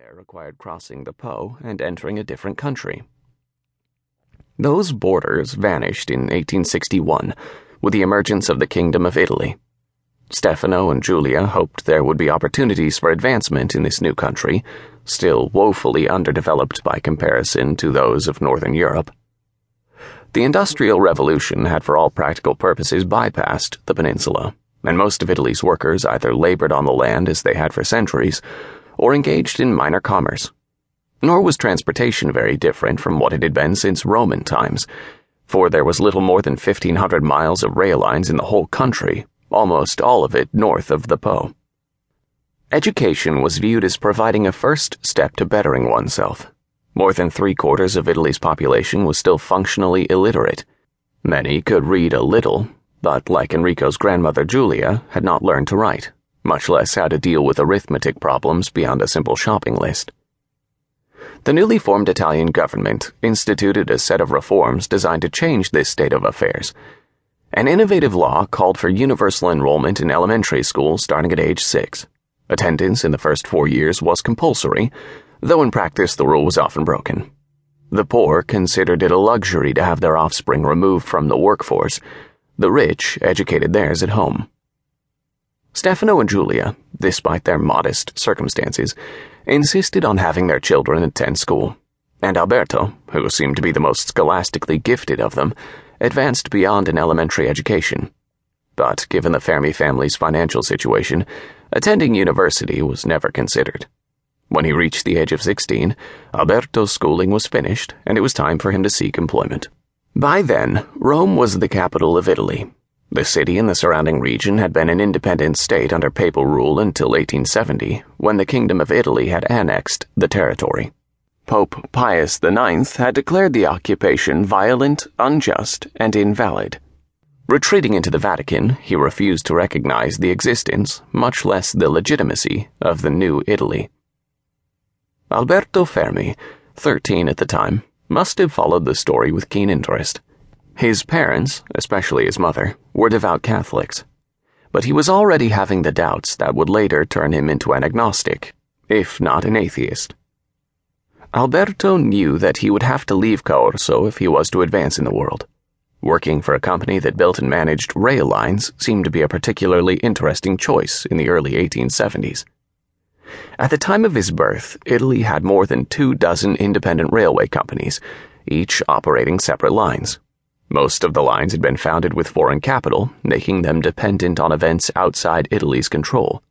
there required crossing the Po and entering a different country. Those borders vanished in 1861 with the emergence of the Kingdom of Italy. Stefano and Giulia hoped there would be opportunities for advancement in this new country, still woefully underdeveloped by comparison to those of Northern Europe. The Industrial Revolution had, for all practical purposes, bypassed the peninsula, and most of Italy's workers either labored on the land as they had for centuries or engaged in minor commerce. Nor was transportation very different from what it had been since Roman times, for there was little more than 1,500 miles of rail lines in the whole country, almost all of it north of the Po. Education was viewed as providing a first step to bettering oneself. More than three quarters of Italy's population was still functionally illiterate. Many could read a little, but like Enrico's grandmother Giulia, had not learned to write, much less how to deal with arithmetic problems beyond a simple shopping list. The newly formed Italian government instituted a set of reforms designed to change this state of affairs. An innovative law called for universal enrollment in elementary school starting at age six. Attendance in the first four years was compulsory, though in practice the rule was often broken. The poor considered it a luxury to have their offspring removed from the workforce. The rich educated theirs at home. Stefano and Giulia, despite their modest circumstances, insisted on having their children attend school, and Alberto, who seemed to be the most scholastically gifted of them, advanced beyond an elementary education. But given the Fermi family's financial situation, attending university was never considered. When he reached the age of 16, Alberto's schooling was finished, and it was time for him to seek employment. By then, Rome was the capital of Italy, the city and the surrounding region had been an independent state under papal rule until 1870, when the Kingdom of Italy had annexed the territory. Pope Pius IX had declared the occupation violent, unjust, and invalid. Retreating into the Vatican, he refused to recognize the existence, much less the legitimacy, of the new Italy. Alberto Fermi, 13 at the time, must have followed the story with keen interest. His parents, especially his mother, were devout Catholics, but he was already having the doubts that would later turn him into an agnostic, if not an atheist. Alberto knew that he would have to leave Caorso if he was to advance in the world. Working for a company that built and managed rail lines seemed to be a particularly interesting choice in the early 1870s. At the time of his birth, Italy had more than two dozen independent railway companies, each operating separate lines. Most of the lines had been founded with foreign capital, making them dependent on events outside Italy's control.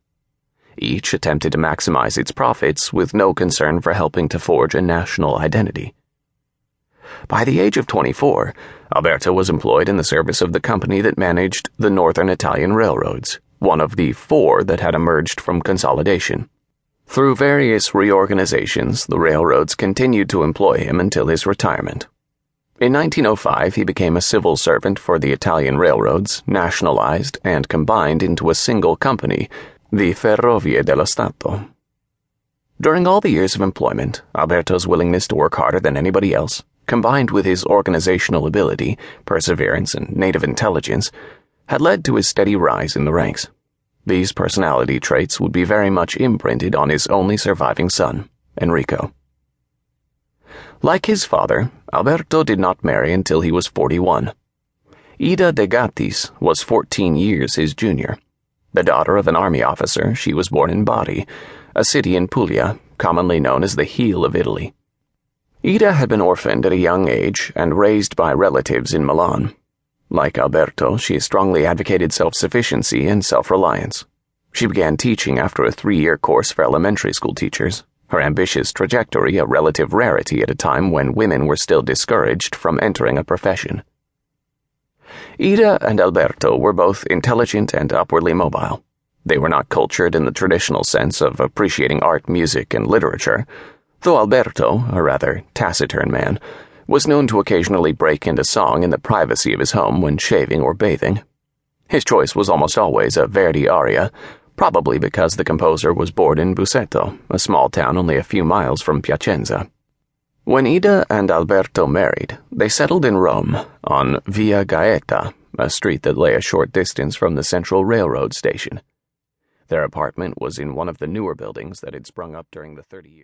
Each attempted to maximize its profits with no concern for helping to forge a national identity. By the age of 24, Alberto was employed in the service of the company that managed the Northern Italian railroads, one of the four that had emerged from consolidation. Through various reorganizations, the railroads continued to employ him until his retirement. In 1905, he became a civil servant for the Italian railroads, nationalized and combined into a single company, the Ferrovie dello Stato. During all the years of employment, Alberto's willingness to work harder than anybody else, combined with his organizational ability, perseverance, and native intelligence, had led to his steady rise in the ranks. These personality traits would be very much imprinted on his only surviving son, Enrico. Like his father, Alberto did not marry until he was 41. Ida de Gattis was 14 years his junior. The daughter of an army officer, she was born in Bari, a city in Puglia, commonly known as the heel of Italy. Ida had been orphaned at a young age and raised by relatives in Milan. Like Alberto, she strongly advocated self sufficiency and self reliance. She began teaching after a three year course for elementary school teachers her ambitious trajectory a relative rarity at a time when women were still discouraged from entering a profession. Ida and Alberto were both intelligent and upwardly mobile. They were not cultured in the traditional sense of appreciating art, music, and literature, though Alberto, a rather taciturn man, was known to occasionally break into song in the privacy of his home when shaving or bathing. His choice was almost always a Verdi aria, probably because the composer was born in Busseto, a small town only a few miles from Piacenza. When Ida and Alberto married, they settled in Rome, on Via Gaeta, a street that lay a short distance from the Central Railroad station. Their apartment was in one of the newer buildings that had sprung up during the Thirty Years.